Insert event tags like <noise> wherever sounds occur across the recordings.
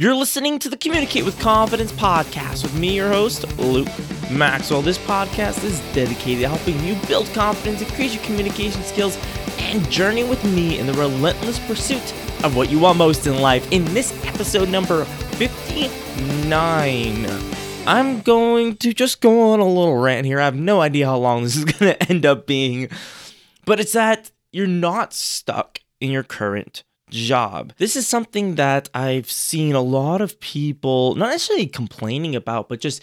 You're listening to the Communicate with Confidence podcast with me, your host, Luke Maxwell. This podcast is dedicated to helping you build confidence, increase your communication skills, and journey with me in the relentless pursuit of what you want most in life. In this episode number 59, I'm going to just go on a little rant here. I have no idea how long this is <laughs> going to end up being, but it's that you're not stuck in your current job. This is something that I've seen a lot of people not necessarily complaining about, but just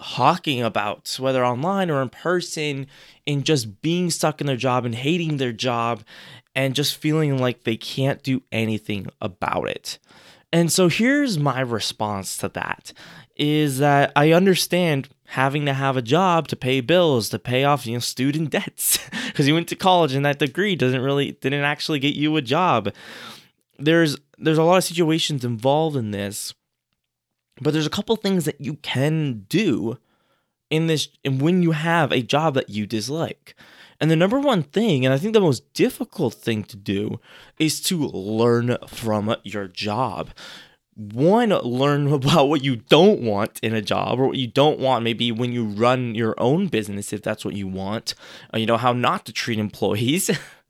talking about, whether online or in person, and just being stuck in their job and hating their job and just feeling like they can't do anything about it. And so here's my response to that is that I understand having to have a job to pay bills, to pay off, you know, student <laughs> debts because you went to college and that degree doesn't really didn't actually get you a job. There's there's a lot of situations involved in this, but there's a couple things that you can do in this and when you have a job that you dislike. And the number one thing, and I think the most difficult thing to do, is to learn from your job. One learn about what you don't want in a job or what you don't want maybe when you run your own business if that's what you want. Uh, you know how not to treat employees <laughs>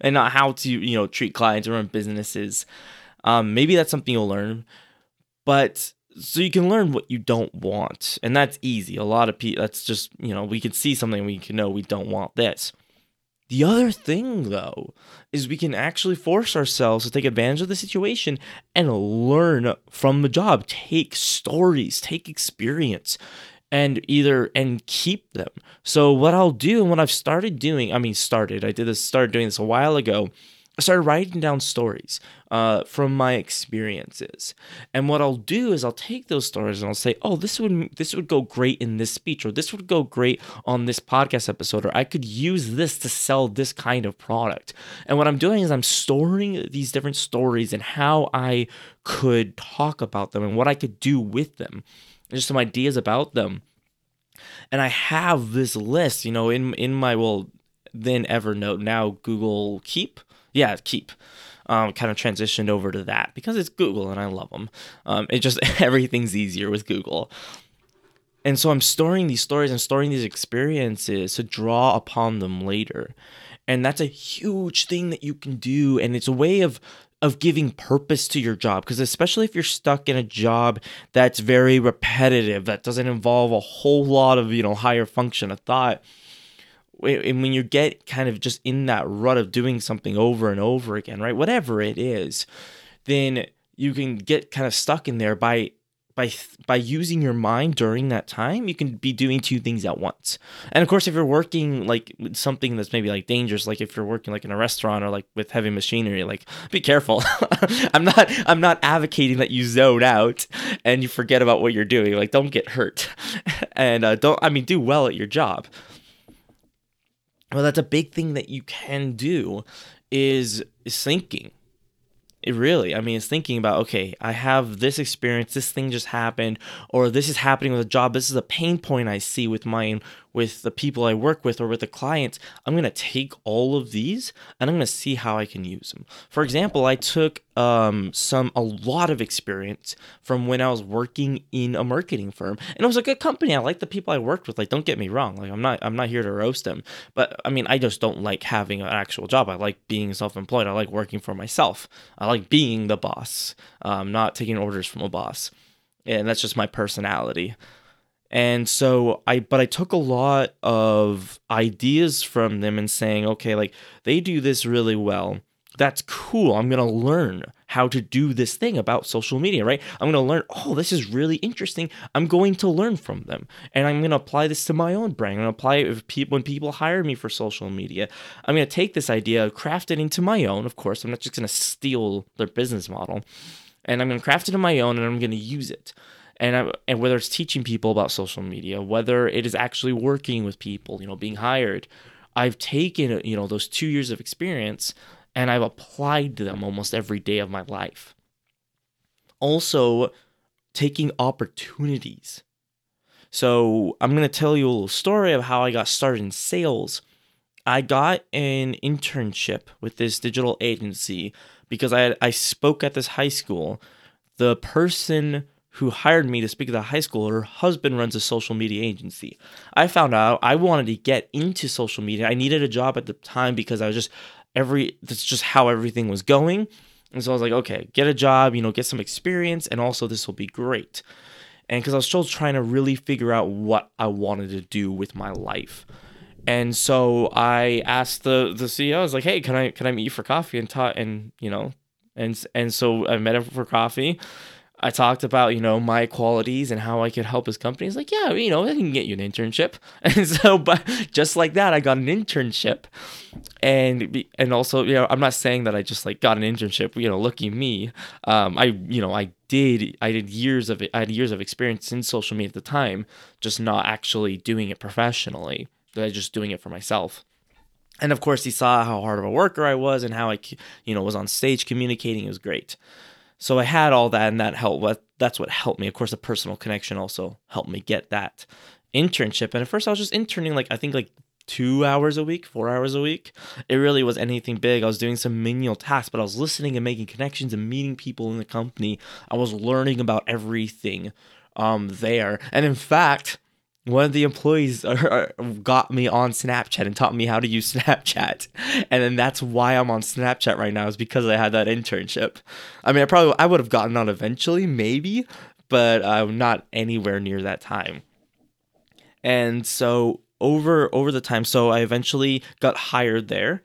and not how to you know treat clients or run businesses. Um, maybe that's something you'll learn but so you can learn what you don't want and that's easy. A lot of people that's just you know we can see something we can know we don't want this. The other thing, though, is we can actually force ourselves to take advantage of the situation and learn from the job, take stories, take experience, and either and keep them. So what I'll do and what I've started doing, I mean started, I did this started doing this a while ago, I started writing down stories uh, from my experiences. And what I'll do is I'll take those stories and I'll say, "Oh, this would this would go great in this speech, or this would go great on this podcast episode, or I could use this to sell this kind of product." And what I'm doing is I'm storing these different stories and how I could talk about them and what I could do with them, just some ideas about them. And I have this list, you know, in in my well then Evernote, now Google Keep yeah, Keep. Um, kind of transitioned over to that because it's Google and I love them. Um, it just <laughs> everything's easier with Google. And so I'm storing these stories and storing these experiences to draw upon them later. And that's a huge thing that you can do. And it's a way of of giving purpose to your job because especially if you're stuck in a job that's very repetitive that doesn't involve a whole lot of you know higher function of thought and when you get kind of just in that rut of doing something over and over again, right? Whatever it is, then you can get kind of stuck in there by by by using your mind during that time you can be doing two things at once. And of course if you're working like something that's maybe like dangerous like if you're working like in a restaurant or like with heavy machinery like be careful. <laughs> I'm not i'm not advocating that you zone out and you forget about what you're doing. Like don't get hurt. <laughs> And uh, don't i mean do well at your job. Well that's a big thing that you can do is is thinking it really i mean it's thinking about okay i have this experience this thing just happened or this is happening with a job this is a pain point i see with my with the people I work with or with the clients, I'm going to take all of these and I'm going to see how I can use them. For example, I took um, some a lot of experience from when I was working in a marketing firm, and it was a good company. I like the people I worked with. Like, don't get me wrong. Like, I'm not I'm not here to roast them, but I mean, I just don't like having an actual job. I like being self-employed. I like working for myself. I like being the boss, um, not taking orders from a boss, and that's just my personality. And so I but I took a lot of ideas from them and saying, okay, like they do this really well. That's cool. I'm going to learn how to do this thing about social media, right? I'm going to learn, oh, this is really interesting. I'm going to learn from them. And I'm going to apply this to my own brand. I'm going to apply it if when people hire me for social media. I'm going to take this idea, craft it into my own. Of course, I'm not just going to steal their business model. And I'm going to craft it on my own and I'm going to use it and I, and whether it's teaching people about social media, whether it is actually working with people, you know, being hired, I've taken you know those two years of experience and I've applied to them almost every day of my life. Also, taking opportunities. So I'm gonna tell you a little story of how I got started in sales. I got an internship with this digital agency because I I spoke at this high school the person who hired me to speak at the high school, her husband runs a social media agency. I found out I wanted to get into social media. I needed a job at the time because I was just every that's just how everything was going. And so I was like, okay, get a job, you know, get some experience, and also this will be great. And because I was still trying to really figure out what I wanted to do with my life. And so I asked the the CEO, I was like, hey, can I can I meet you for coffee and talk and you know, and and so I met him for coffee I talked about, you know, my qualities and how I could help his company. He's like, yeah, you know, I can get you an internship. <laughs> And so, but just like that, I got an internship. And, and also, you know, I'm not saying that I just like got an internship, you know, looking me. Um, I, you know, I did, I did years of it. I had years of experience in social media at the time, just not actually doing it professionally. I just doing it for myself. And of course, he saw how hard of a worker I was and how I, you know, was on stage communicating. It was great. So I had all that, and that helped. What that's what helped me. Of course, the personal connection also helped me get that internship. And at first, I was just interning, like I think like two hours a week, four hours a week. It really was anything big. I was doing some menial tasks, but I was listening and making connections and meeting people in the company. I was learning about everything um, there. And in fact, one of the employees <laughs> got me on Snapchat and taught me how to use <laughs> Snapchat. And then that's why I'm on Snapchat right now is because I had that internship. I mean, I probably I would have gotten on eventually, maybe, but I'm not anywhere near that time. And so over over the time, so I eventually got hired there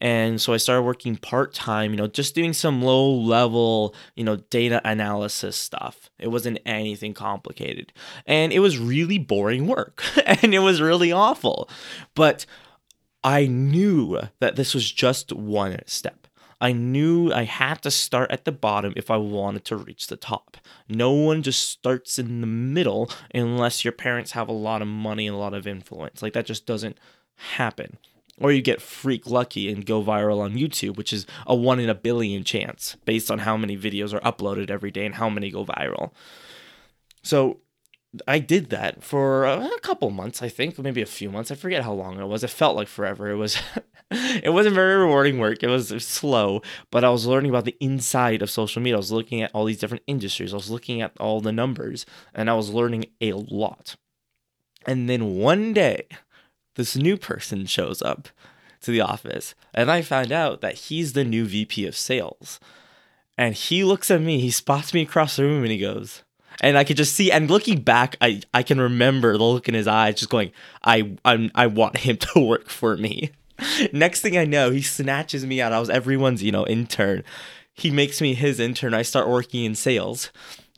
and so I started working part time, you know, just doing some low level, you know, data analysis stuff. It wasn't anything complicated. And it was really boring work <laughs> and it was really awful. But I knew that this was just one step. I knew I had to start at the bottom if I wanted to reach the top. No one just starts in the middle unless your parents have a lot of money and a lot of influence. Like that just doesn't happen or you get freak lucky and go viral on YouTube, which is a one in a billion chance based on how many videos are uploaded every day and how many go viral. So I did that for a couple months, I think, maybe a few months. I forget how long it was. It felt like forever. It was <laughs> it wasn't very rewarding work. It was, it was slow, but I was learning about the inside of social media. I was looking at all these different industries. I was looking at all the numbers and I was learning a lot. And then one day, this new person shows up to the office and I find out that he's the new VP of sales. And he looks at me, he spots me across the room and he goes, and I could just see and looking back, I, I can remember the look in his eyes just going, I i I want him <laughs> to work for me. <laughs> Next thing I know, he snatches me out. I was everyone's, you know, intern. He makes me his intern. I start working in sales.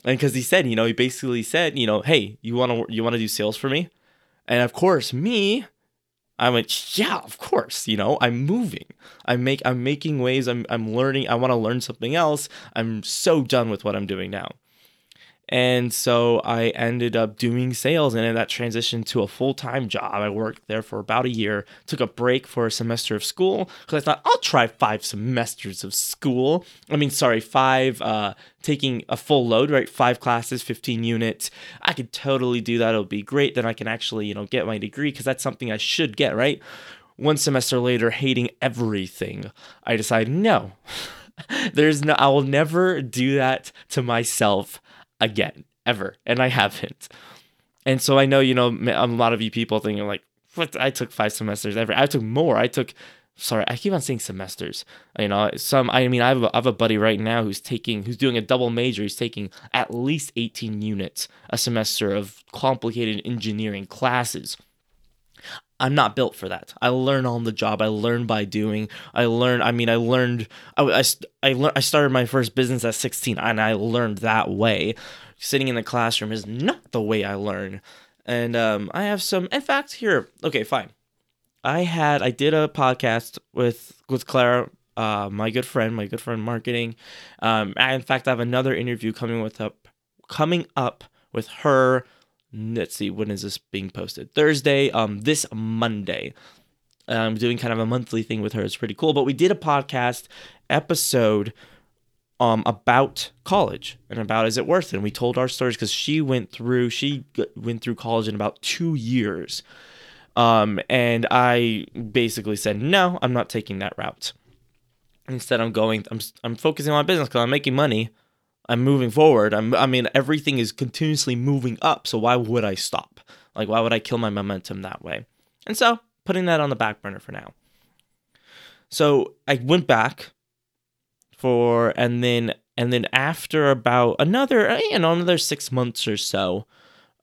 And because he said, you know, he basically said, you know, hey, you want to you want to do sales for me? And of course, me, I went, yeah, of course. You know, I'm moving. I make I'm making waves. I'm I'm learning. I want to learn something else. I'm so done with what I'm doing now. And so I ended up doing sales and that transitioned to a full time job. I worked there for about a year, took a break for a semester of school because I thought I'll try five semesters of school. I mean, sorry, five, uh, taking a full load, right? Five classes, 15 units. I could totally do that. It'll be great. Then I can actually, you know, get my degree because that's something I should get, right? One semester later, hating everything, I decided no. <laughs> There's no, I will never do that to myself again ever, and I haven't. And so I know you know a lot of you people thinking like, what? I took five semesters ever. I took more. I took. Sorry, I keep on saying semesters. You know, some. I mean, I have, a, I have a buddy right now who's taking, who's doing a double major. He's taking at least eighteen units a semester of complicated engineering classes. I'm not built for that. I learn on the job. I learn by doing. I learn. I mean, I learned. I I, I. I started my first business at 16, and I learned that way. Sitting in the classroom is not the way I learn. And um, I have some. In fact, here. Okay, fine. I had. I did a podcast with with Clara, uh, my good friend, my good friend marketing. Um, in fact, I have another interview coming with up, coming up with her let's see when is this being posted? Thursday um this monday. I'm doing kind of a monthly thing with her. It's pretty cool. But we did a podcast episode um about college and about is it worth it? And we told our stories because she went through she went through college in about two years. Um and i basically said no i'm not taking that route. Instead i'm going i'm, I'm focusing on business because i'm making money I'm moving forward. I'm, I mean, everything is continuously moving up. So why would I stop? Like, why would I kill my momentum that way? And so putting that on the back burner for now. So I went back for, and then, and then after about another, eh, you know, another six months or so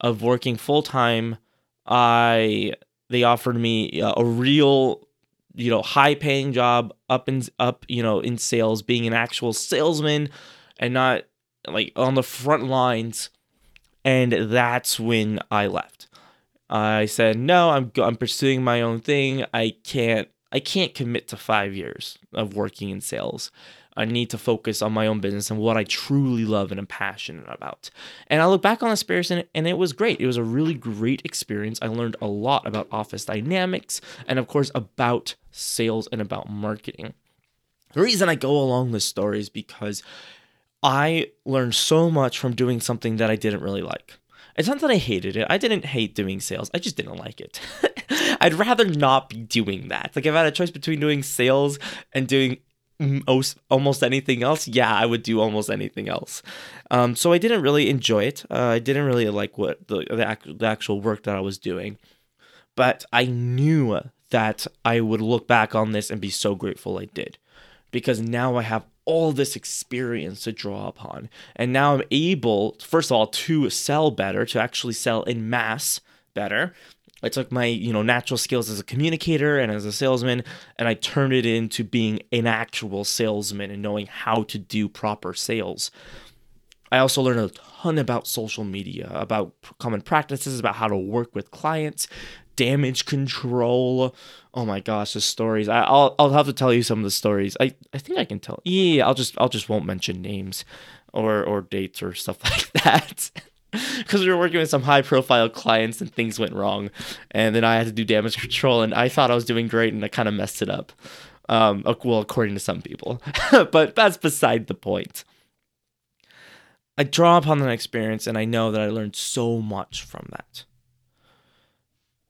of working full time, I, they offered me uh, a real you know high paying job up and up you know in sales being an actual salesman and not like on the front lines and that's when i left i said no i'm i'm pursuing my own thing i can't i can't commit to 5 years of working in sales I need to focus on my own business and what I truly love and am passionate about. And I look back on this experience and, and it was great. It was a really great experience. I learned a lot about office dynamics and, of course, about sales and about marketing. The reason I go along this story is because I learned so much from doing something that I didn't really like. It's not that I hated it. I didn't hate doing sales. I just didn't like it. <laughs> I'd rather not be doing that. Like if I had a choice between doing sales and doing most almost anything else, yeah, I would do almost anything else. Um, so I didn't really enjoy it. Uh, I didn't really like what the the, the actual work that I was doing, but I knew that I would look back on this and be so grateful I did, because now I have all this experience to draw upon, and now I'm able, first of all, to sell better, to actually sell in mass better I took my, you know, natural skills as a communicator and as a salesman and I turned it into being an actual salesman and knowing how to do proper sales. I also learned a ton about social media, about common practices, about how to work with clients, damage control. Oh my gosh, the stories. I, will I'll have to tell you some of the stories. I, I think I can tell. Yeah, I'll just I'll just won't mention names or or dates or stuff <laughs> like that <laughs> because we were working with some high profile clients and things went wrong and then i had to do damage control and i thought i was doing great and i kind of messed it up um, well according to some people <laughs> but that's beside the point i draw upon that experience and i know that i learned so much from that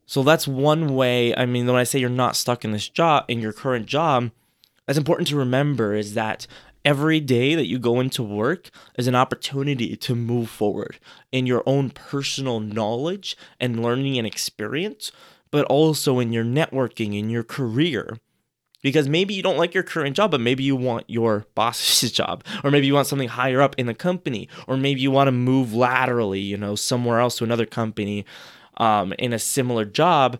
so that's one way i mean when i say you're not stuck in this job in your current job that's important to remember is that every day that you go into work is an opportunity to move forward in your own personal knowledge and learning and experience, but also in your networking, in your career. Because maybe you don't like your current job, but maybe you want your <laughs> boss's job, or maybe you want something higher up in the company, or maybe you want to move laterally, you know, somewhere else to another company um, in a similar job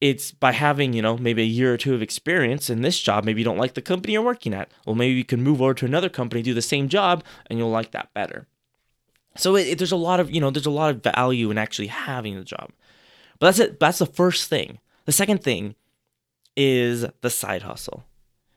it's by having, you know, maybe a year or two of experience in this job. Maybe you don't like the company you're working at. Well, maybe you can move over to another company, do the same job, and you'll like that better. So it, it, there's a lot of, you know, there's a lot of value in actually having the job. But that's it. That's the first thing. The second thing is the side hustle.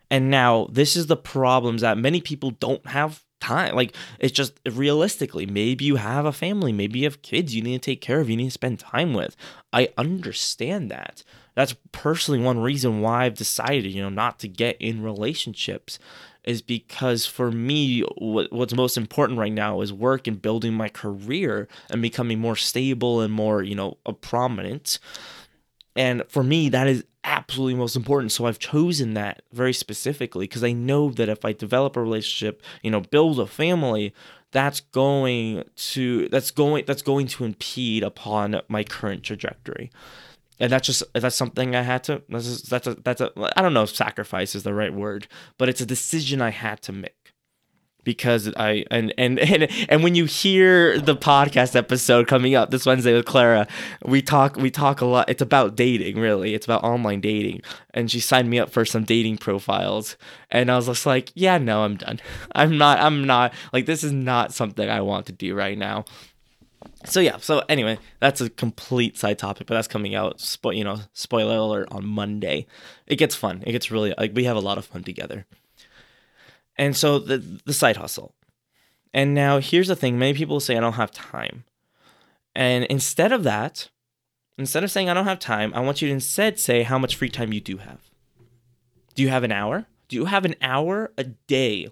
And now this is the problems that many people don't have time. Like it's just realistically, maybe you have a family, maybe you have kids you need to take care of, you need to spend time with. I understand that. That's personally one reason why I've decided, you know, not to get in relationships is because for me what, what's most important right now is work and building my career and becoming more stable and more, you know, prominent. And for me, that is absolutely most important. So I've chosen that very specifically because I know that if I develop a relationship, you know, build a family, that's going to that's going that's going to impede upon my current trajectory. And that's just that's something I had to that's that's a, that's a I don't know if sacrifice is the right word, but it's a decision I had to make because I and and <laughs> and and when you hear the podcast episode coming up this Wednesday with Clara, we talk we talk a lot. It's about dating, really. It's about online dating, and she signed me up for some dating profiles, and I was just like, yeah, no, I'm done. <laughs> I'm not. I'm not like this is not something I want to do right now. So yeah. So anyway, that's a complete side topic, but that's coming out. Spo- you know, spoiler alert on Monday. It gets fun. It gets really like we have a lot of fun together. And so the the side hustle. And now here's the thing, many people say I don't have time. And instead of that, instead of saying I don't have time, I want you to instead say how much free time you do have. Do you have an hour? Do you have an hour a day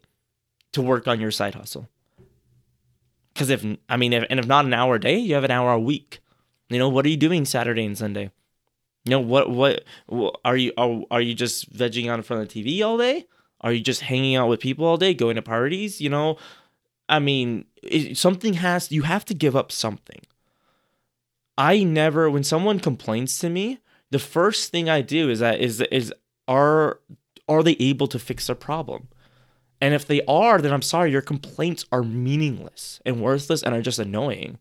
to work on your side hustle? Because if I mean, if, and if not an hour a day, you have an hour a week. You know, what are you doing Saturday and Sunday? You know, what what, are you are, are you just vegging out in front of the TV all day? Are you just hanging out with people all day, going to parties? You know, I mean, it, something has you have to give up something. I never when someone complains to me, the first thing I do is that is is are are they able to fix their problem? And if they are, then I'm sorry, your complaints are meaningless and worthless and are just annoying.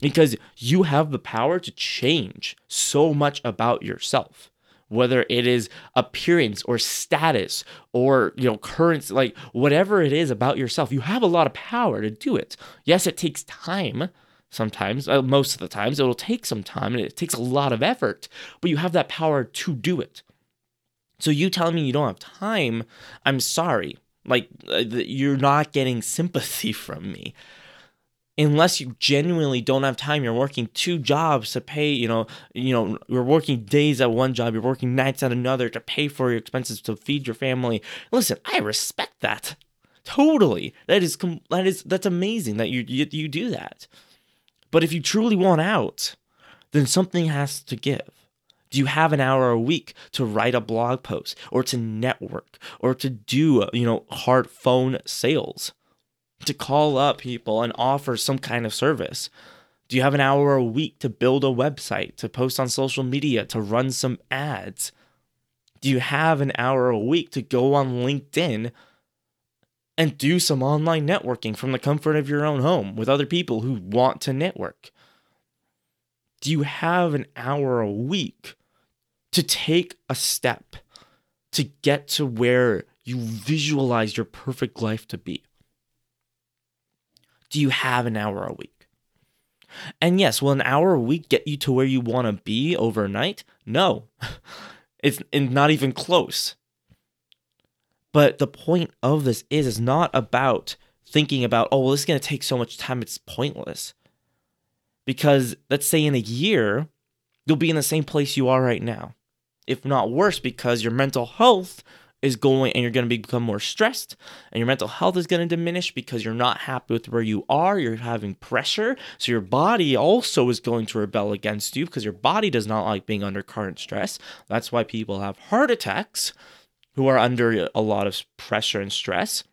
Because you have the power to change so much about yourself whether it is appearance or status or you know currency like whatever it is about yourself you have a lot of power to do it. Yes it takes time sometimes uh, most of the times. It'll take some time and it takes a lot of effort but you have that power to do it. So you telling me you don't have time i'm sorry. Like uh, you're not getting sympathy <laughs> from me unless you genuinely don't have time you're working two jobs to pay you know you know you're working days at one job you're working nights at another to pay for your expenses to feed your family. Listen i respect that. Totally. That is that is that's amazing that you you, you do that. But if you truly want out then something has to give. Do you have an hour a week to write a blog post or to network or to do you know hard phone sales to call up people and offer some kind of service? Do you have an hour a week to build a website, to post on social media, to run some ads? Do you have an hour a week to go on LinkedIn and do some online networking from the comfort of your own home with other people who want to network? Do you have an hour a week to take a step to get to where you visualize your perfect life to be? Do you have an hour a week? And yes, will an hour a week get you to where you want to be overnight? No, <laughs> it's not even close. But the point of this is, is not about thinking about, oh, well, this is going to take so much time, it's pointless. Because let's say in a year, you'll be in the same place you are right now, if not worse, because your mental health is going and you're going to become more stressed and your mental health is going to diminish because you're not happy with where you are you're having pressure. So your body also is going to rebel against you because your body does not like being under current stress. That's why people have heart attacks who are under a lot of pressure and stress.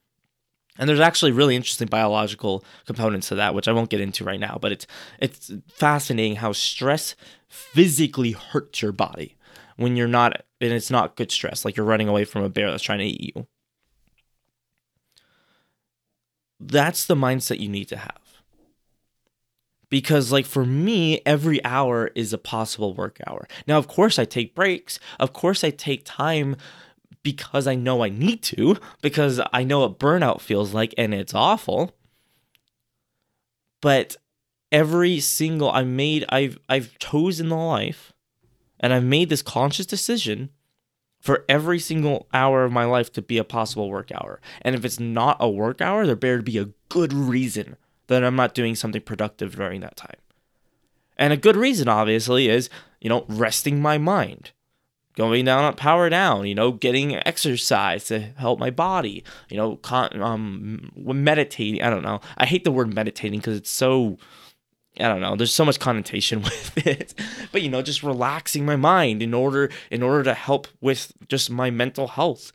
And there's actually really interesting biological components to that which I won't get into right now but it's it's fascinating how stress physically hurts your body when you're not and it's not good stress like you're running away from a bear that's trying to eat you. That's the mindset you need to have. Because like for me every hour is a possible work hour. Now of course i take breaks. Of course i take time because i know i need to because i know what burnout feels like and it's awful. But every single i made i've i've chosen the life and I've made this conscious decision for every single hour of my life to be a possible work hour. And if it's not a work hour, there better be a good reason that I'm not doing something productive during that time. And a good reason, obviously, is, you know, resting my mind, going down, power down, you know, getting exercise to help my body, you know, con- um, meditating. I don't know. I hate the word meditating because it's so I don't know. There's so much connotation <laughs> with it, but you know, just relaxing my mind in order in order to help with just my mental health.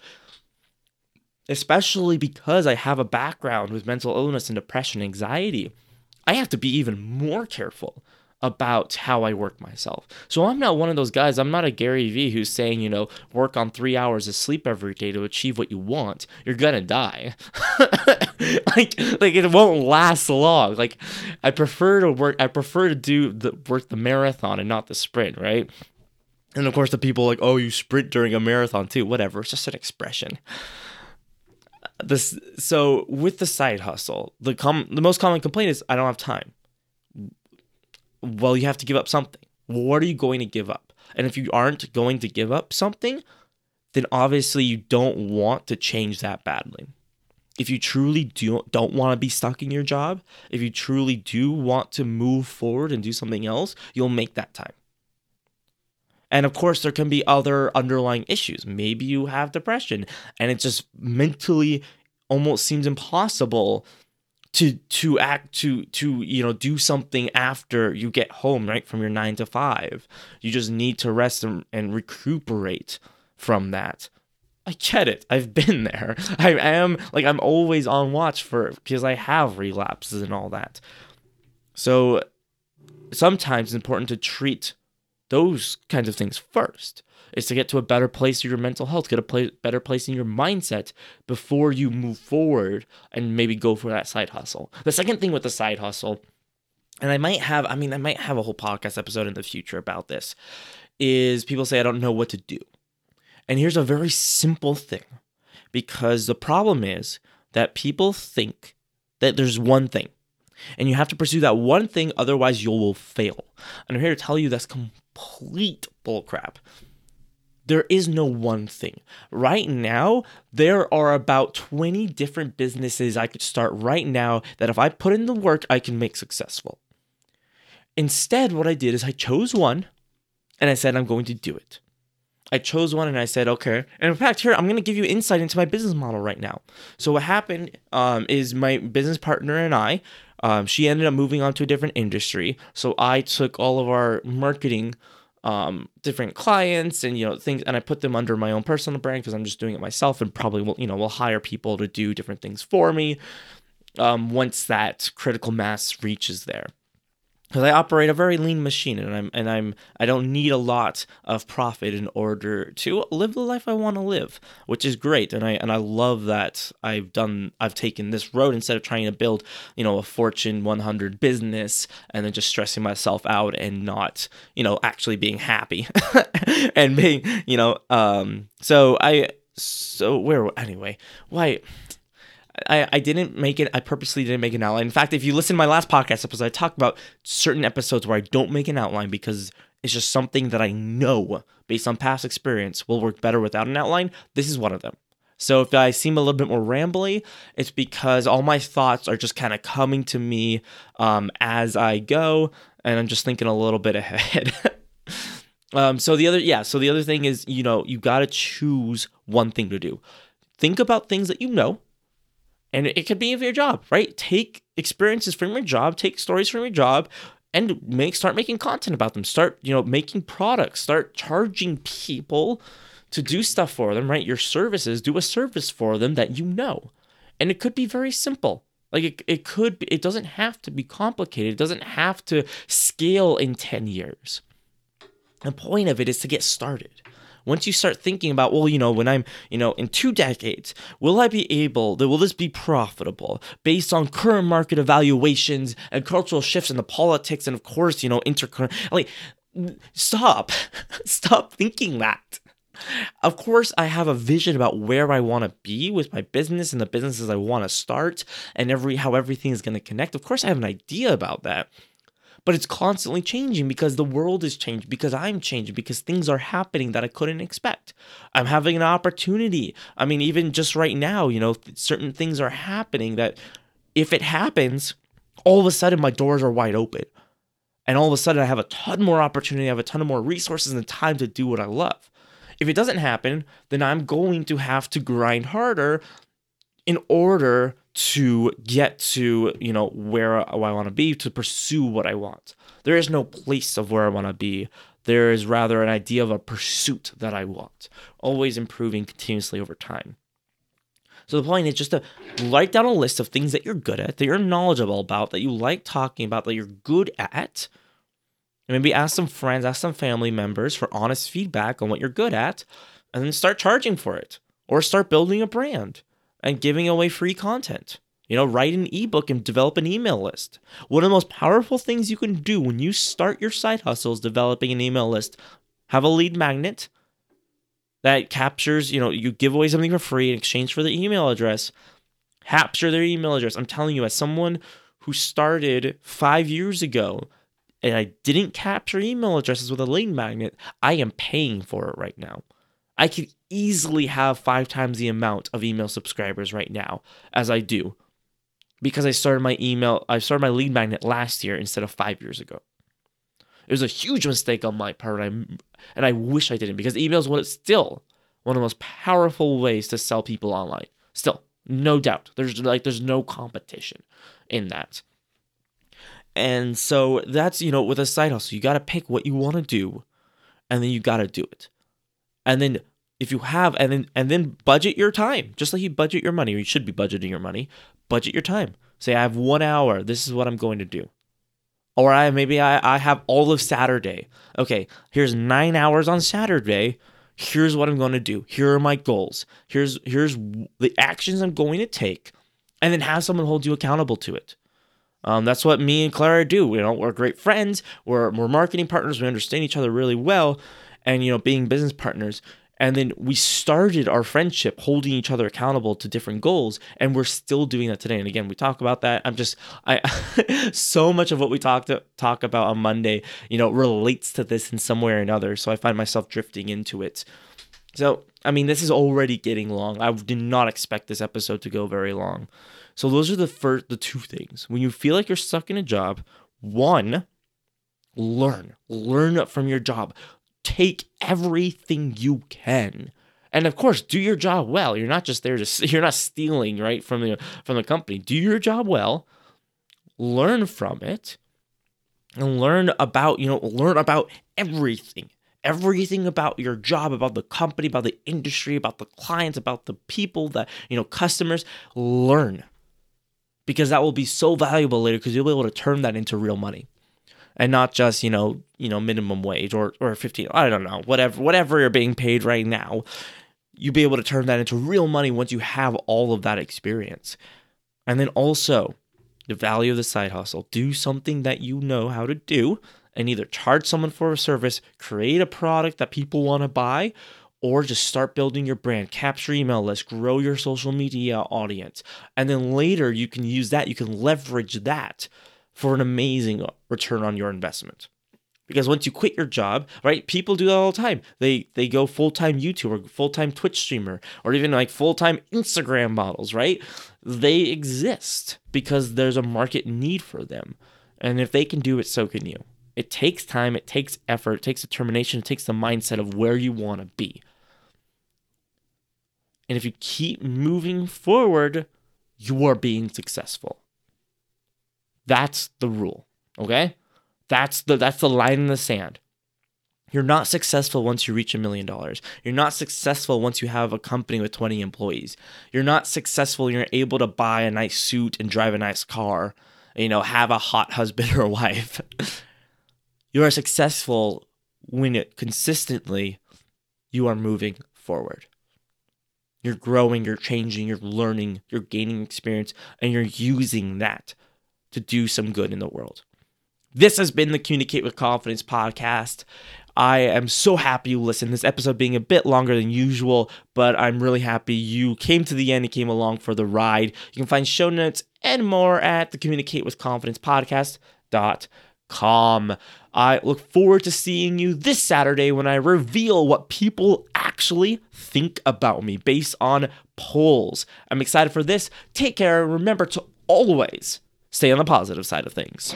Especially because I have a background with mental illness and depression, anxiety, I have to be even more careful about how I work myself. So I'm not one of those guys, I'm not a Gary Vee who's saying, you know, work on three hours of sleep every day to achieve what you want. You're gonna die. <laughs> like like it won't last long. Like I prefer to work I prefer to do the work the marathon and not the sprint, right? And of course the people like, oh, you sprint during a marathon too. Whatever. It's just an expression this so with the side hustle the com the most common complaint is i don't have time well, you have to give up something. What are you going to give up? And if you aren't going to give up something, then obviously you don't want to change that badly. If you truly do, don't want to be stuck in your job, if you truly do want to move forward and do something else, you'll make that time. And of course, there can be other underlying issues. Maybe you have depression and it just mentally almost seems impossible to to act to to you know do something after you get home right from your 9 to 5 you just need to rest and, and recuperate from that I get it. I've <laughs> been there. I am like I'm always on watch for because I have relapses and all that. So sometimes it's important to treat those kinds of things first. Is to get to a better place in your mental health, get a play, better place in your mindset before you move forward and maybe go for that side hustle. The second thing with the side hustle, and I might have, I mean, I might have a whole podcast episode in the future about this, is people say, I don't know what to do. And here's a very simple thing because the problem is that people think that there's one thing and you have to pursue that one thing, otherwise, you will fail. And I'm here to tell you that's complete bullcrap. There is no one thing. Right now, there are about 20 different businesses I could start right now that if I put in the work, I can make successful. Instead, what I did is I chose one and I said, I'm going to do it. I chose one and I said, okay. And in fact, here, I'm going to give you insight into my business model right now. So, what happened um, is my business partner and I, um, she ended up moving on to a different industry. So, I took all of our marketing, um, different clients and, you know, things, and I put them under my own personal brand because I'm just doing it myself and probably will, you know, will hire people to do different things for me um, once that critical mass reaches there because I operate a very lean machine and I'm and I'm I don't need a lot of profit in order to live the life I want to live, which is great and I and I love that I've done I've taken this road instead of trying to build, you know, a Fortune 100 business and then just stressing myself out and not, you know, actually being happy <laughs> and being, you know, um so I so where anyway, why I, I didn't make it. I purposely didn't make an outline. In fact, if you listen to my last podcast episode, I talked about certain episodes where I don't make an outline because it's just something that I know based on past experience will work better without an outline. This is one of them. So if I seem a little bit more rambly, it's because all my thoughts are just kind of coming to me um, as I go, and I'm just thinking a little bit <laughs> ahead. um, so the other, yeah. So the other thing is, you know, you got to choose one thing to do. Think about things that you know and it could be of your job, right? Take experiences from your job, take stories from your job, and make start making content about them. Start, you know, making products. Start charging people to do stuff for them, right? Your services, do a service for them that you know. And it could be very simple. Like it, it could be, it doesn't have to be complicated. It doesn't have to scale in 10 years. The point of it is to get started once you start thinking about, well, you know, when I'm, you know, in two decades, will I be able, will this be profitable based on current market evaluations and cultural shifts in the politics and, of course, you know, intercurrent, like, stop, <laughs> stop thinking that. Of course, I have a vision about where I want to be with my business and the businesses I want to start and every how everything is going to connect. Of course, I have an idea about that but it's constantly changing because the world is changing, because I'm changing, because things are happening that I couldn't expect. I'm having an opportunity. I mean, even just right now, you know, certain things are happening that if it happens, all of a sudden my doors are wide open. And all of a sudden I have a ton more opportunity, I have a ton of more resources and time to do what I love. If it doesn't happen, then I'm going to have to grind harder in order to get to you know where I want to be to pursue what I want. There is no place of where I want to be. There is rather an idea of a pursuit that I want, always improving continuously over time. So the point is just to write down a list of things that you're good at, that you're knowledgeable about, that you like talking about, that you're good at. And maybe ask some friends, ask some family members for honest feedback on what you're good at, and then start charging for it. Or start building a brand and giving away free content. You know, write an ebook and develop an email list. One of the most powerful things you can do when you start your side hustle is developing an email list. Have a lead magnet that captures, you know, you give away something for free in exchange for the email address. Capture their email address. I'm telling you, as someone who started five years ago and I didn't capture email addresses with a lead magnet, I am paying for it right now. I could easily have five times the amount of email subscribers right now as I do because I started my email, I started my lead magnet last year instead of five years ago. It was a huge mistake on my part, and I, and I wish I didn't because email is what it's still one of the most powerful ways to sell people online. Still, no doubt. There's like there's no competition in that. And so that's you know with a side hustle, you got to pick what you want to do, and then you got to do it. And then if you have and then and then budget your time. Just like you budget your money or you should be budgeting your money budget your time. Say i have one hour. This is what i'm going to do. Or i maybe i, I have all of saturday. Okay here's nine hours on saturday. Here's what i'm going to do. Here are my goals. Here's here's the actions i'm going to take and then have someone hold you accountable to it. Um, that's what me and Clara do. You know, we're great friends. We're we're marketing partners. We understand each other really well, and you know, being business partners. And then we started our friendship holding each other accountable to different goals, and we're still doing that today. And again, we talk about that. I'm just I <laughs> so much of what we talk to talk about on Monday, you know, relates to this in some way or another. So I find myself drifting into it. So I mean, this is already getting long. I did not expect this episode to go very long. So those are the first the two things. When you feel like you're stuck in a job, one, learn. Learn from your job. Take everything you can. And of course, do your job well. You're not just there to <laughs> you're not stealing, right, from the from the company. Do your job well. Learn from it. And learn about, you know, learn about everything everything about your job, about the company, about the industry, about the clients, about the people that, you know, customers, learn because that will be so valuable later because you'll be able to turn that into real money and not just you know you know minimum wage or or 15 i don't know whatever whatever you're being paid right now you'll be able to turn that into real money once you have all of that experience and then also the value of the side hustle do something that you know how to do and either charge someone for a service create a product that people want to buy or just start building your brand, capture email list, grow your social media audience. And then later you can use that, you can leverage that for an amazing return on your investment. Because once you quit your job, right? People do that all the time. They they go full-time YouTuber, full-time Twitch streamer, or even like full-time Instagram models, right? They exist because there's a market need for them. And if they can do it, so can you. It takes time, it takes effort, it takes determination, it takes the mindset of where you want to be. And if you keep moving forward, you are being successful. That's the rule. Okay? That's the that's the line in the sand. You're not successful once you reach a million dollars. You're not successful once you have a company with 20 employees. You're not successful you're able to buy a nice suit and drive a nice car, you know, have a hot husband or <laughs> wife. you are successful when it consistently you are moving forward. You're growing, you're changing, you're learning, you're gaining experience, and you're using that to do some good in the world. This has been the Communicate with Confidence podcast. I am so happy you listened. This episode being a bit longer than usual, but I'm really happy you came to the end and came along for the ride. You can find show notes and more at the Communicate with Confidence podcast.com. I look forward to seeing you this Saturday when I reveal what people actually think about me based on polls. I'm excited for this. Take care. and Remember to always stay on the positive side of things.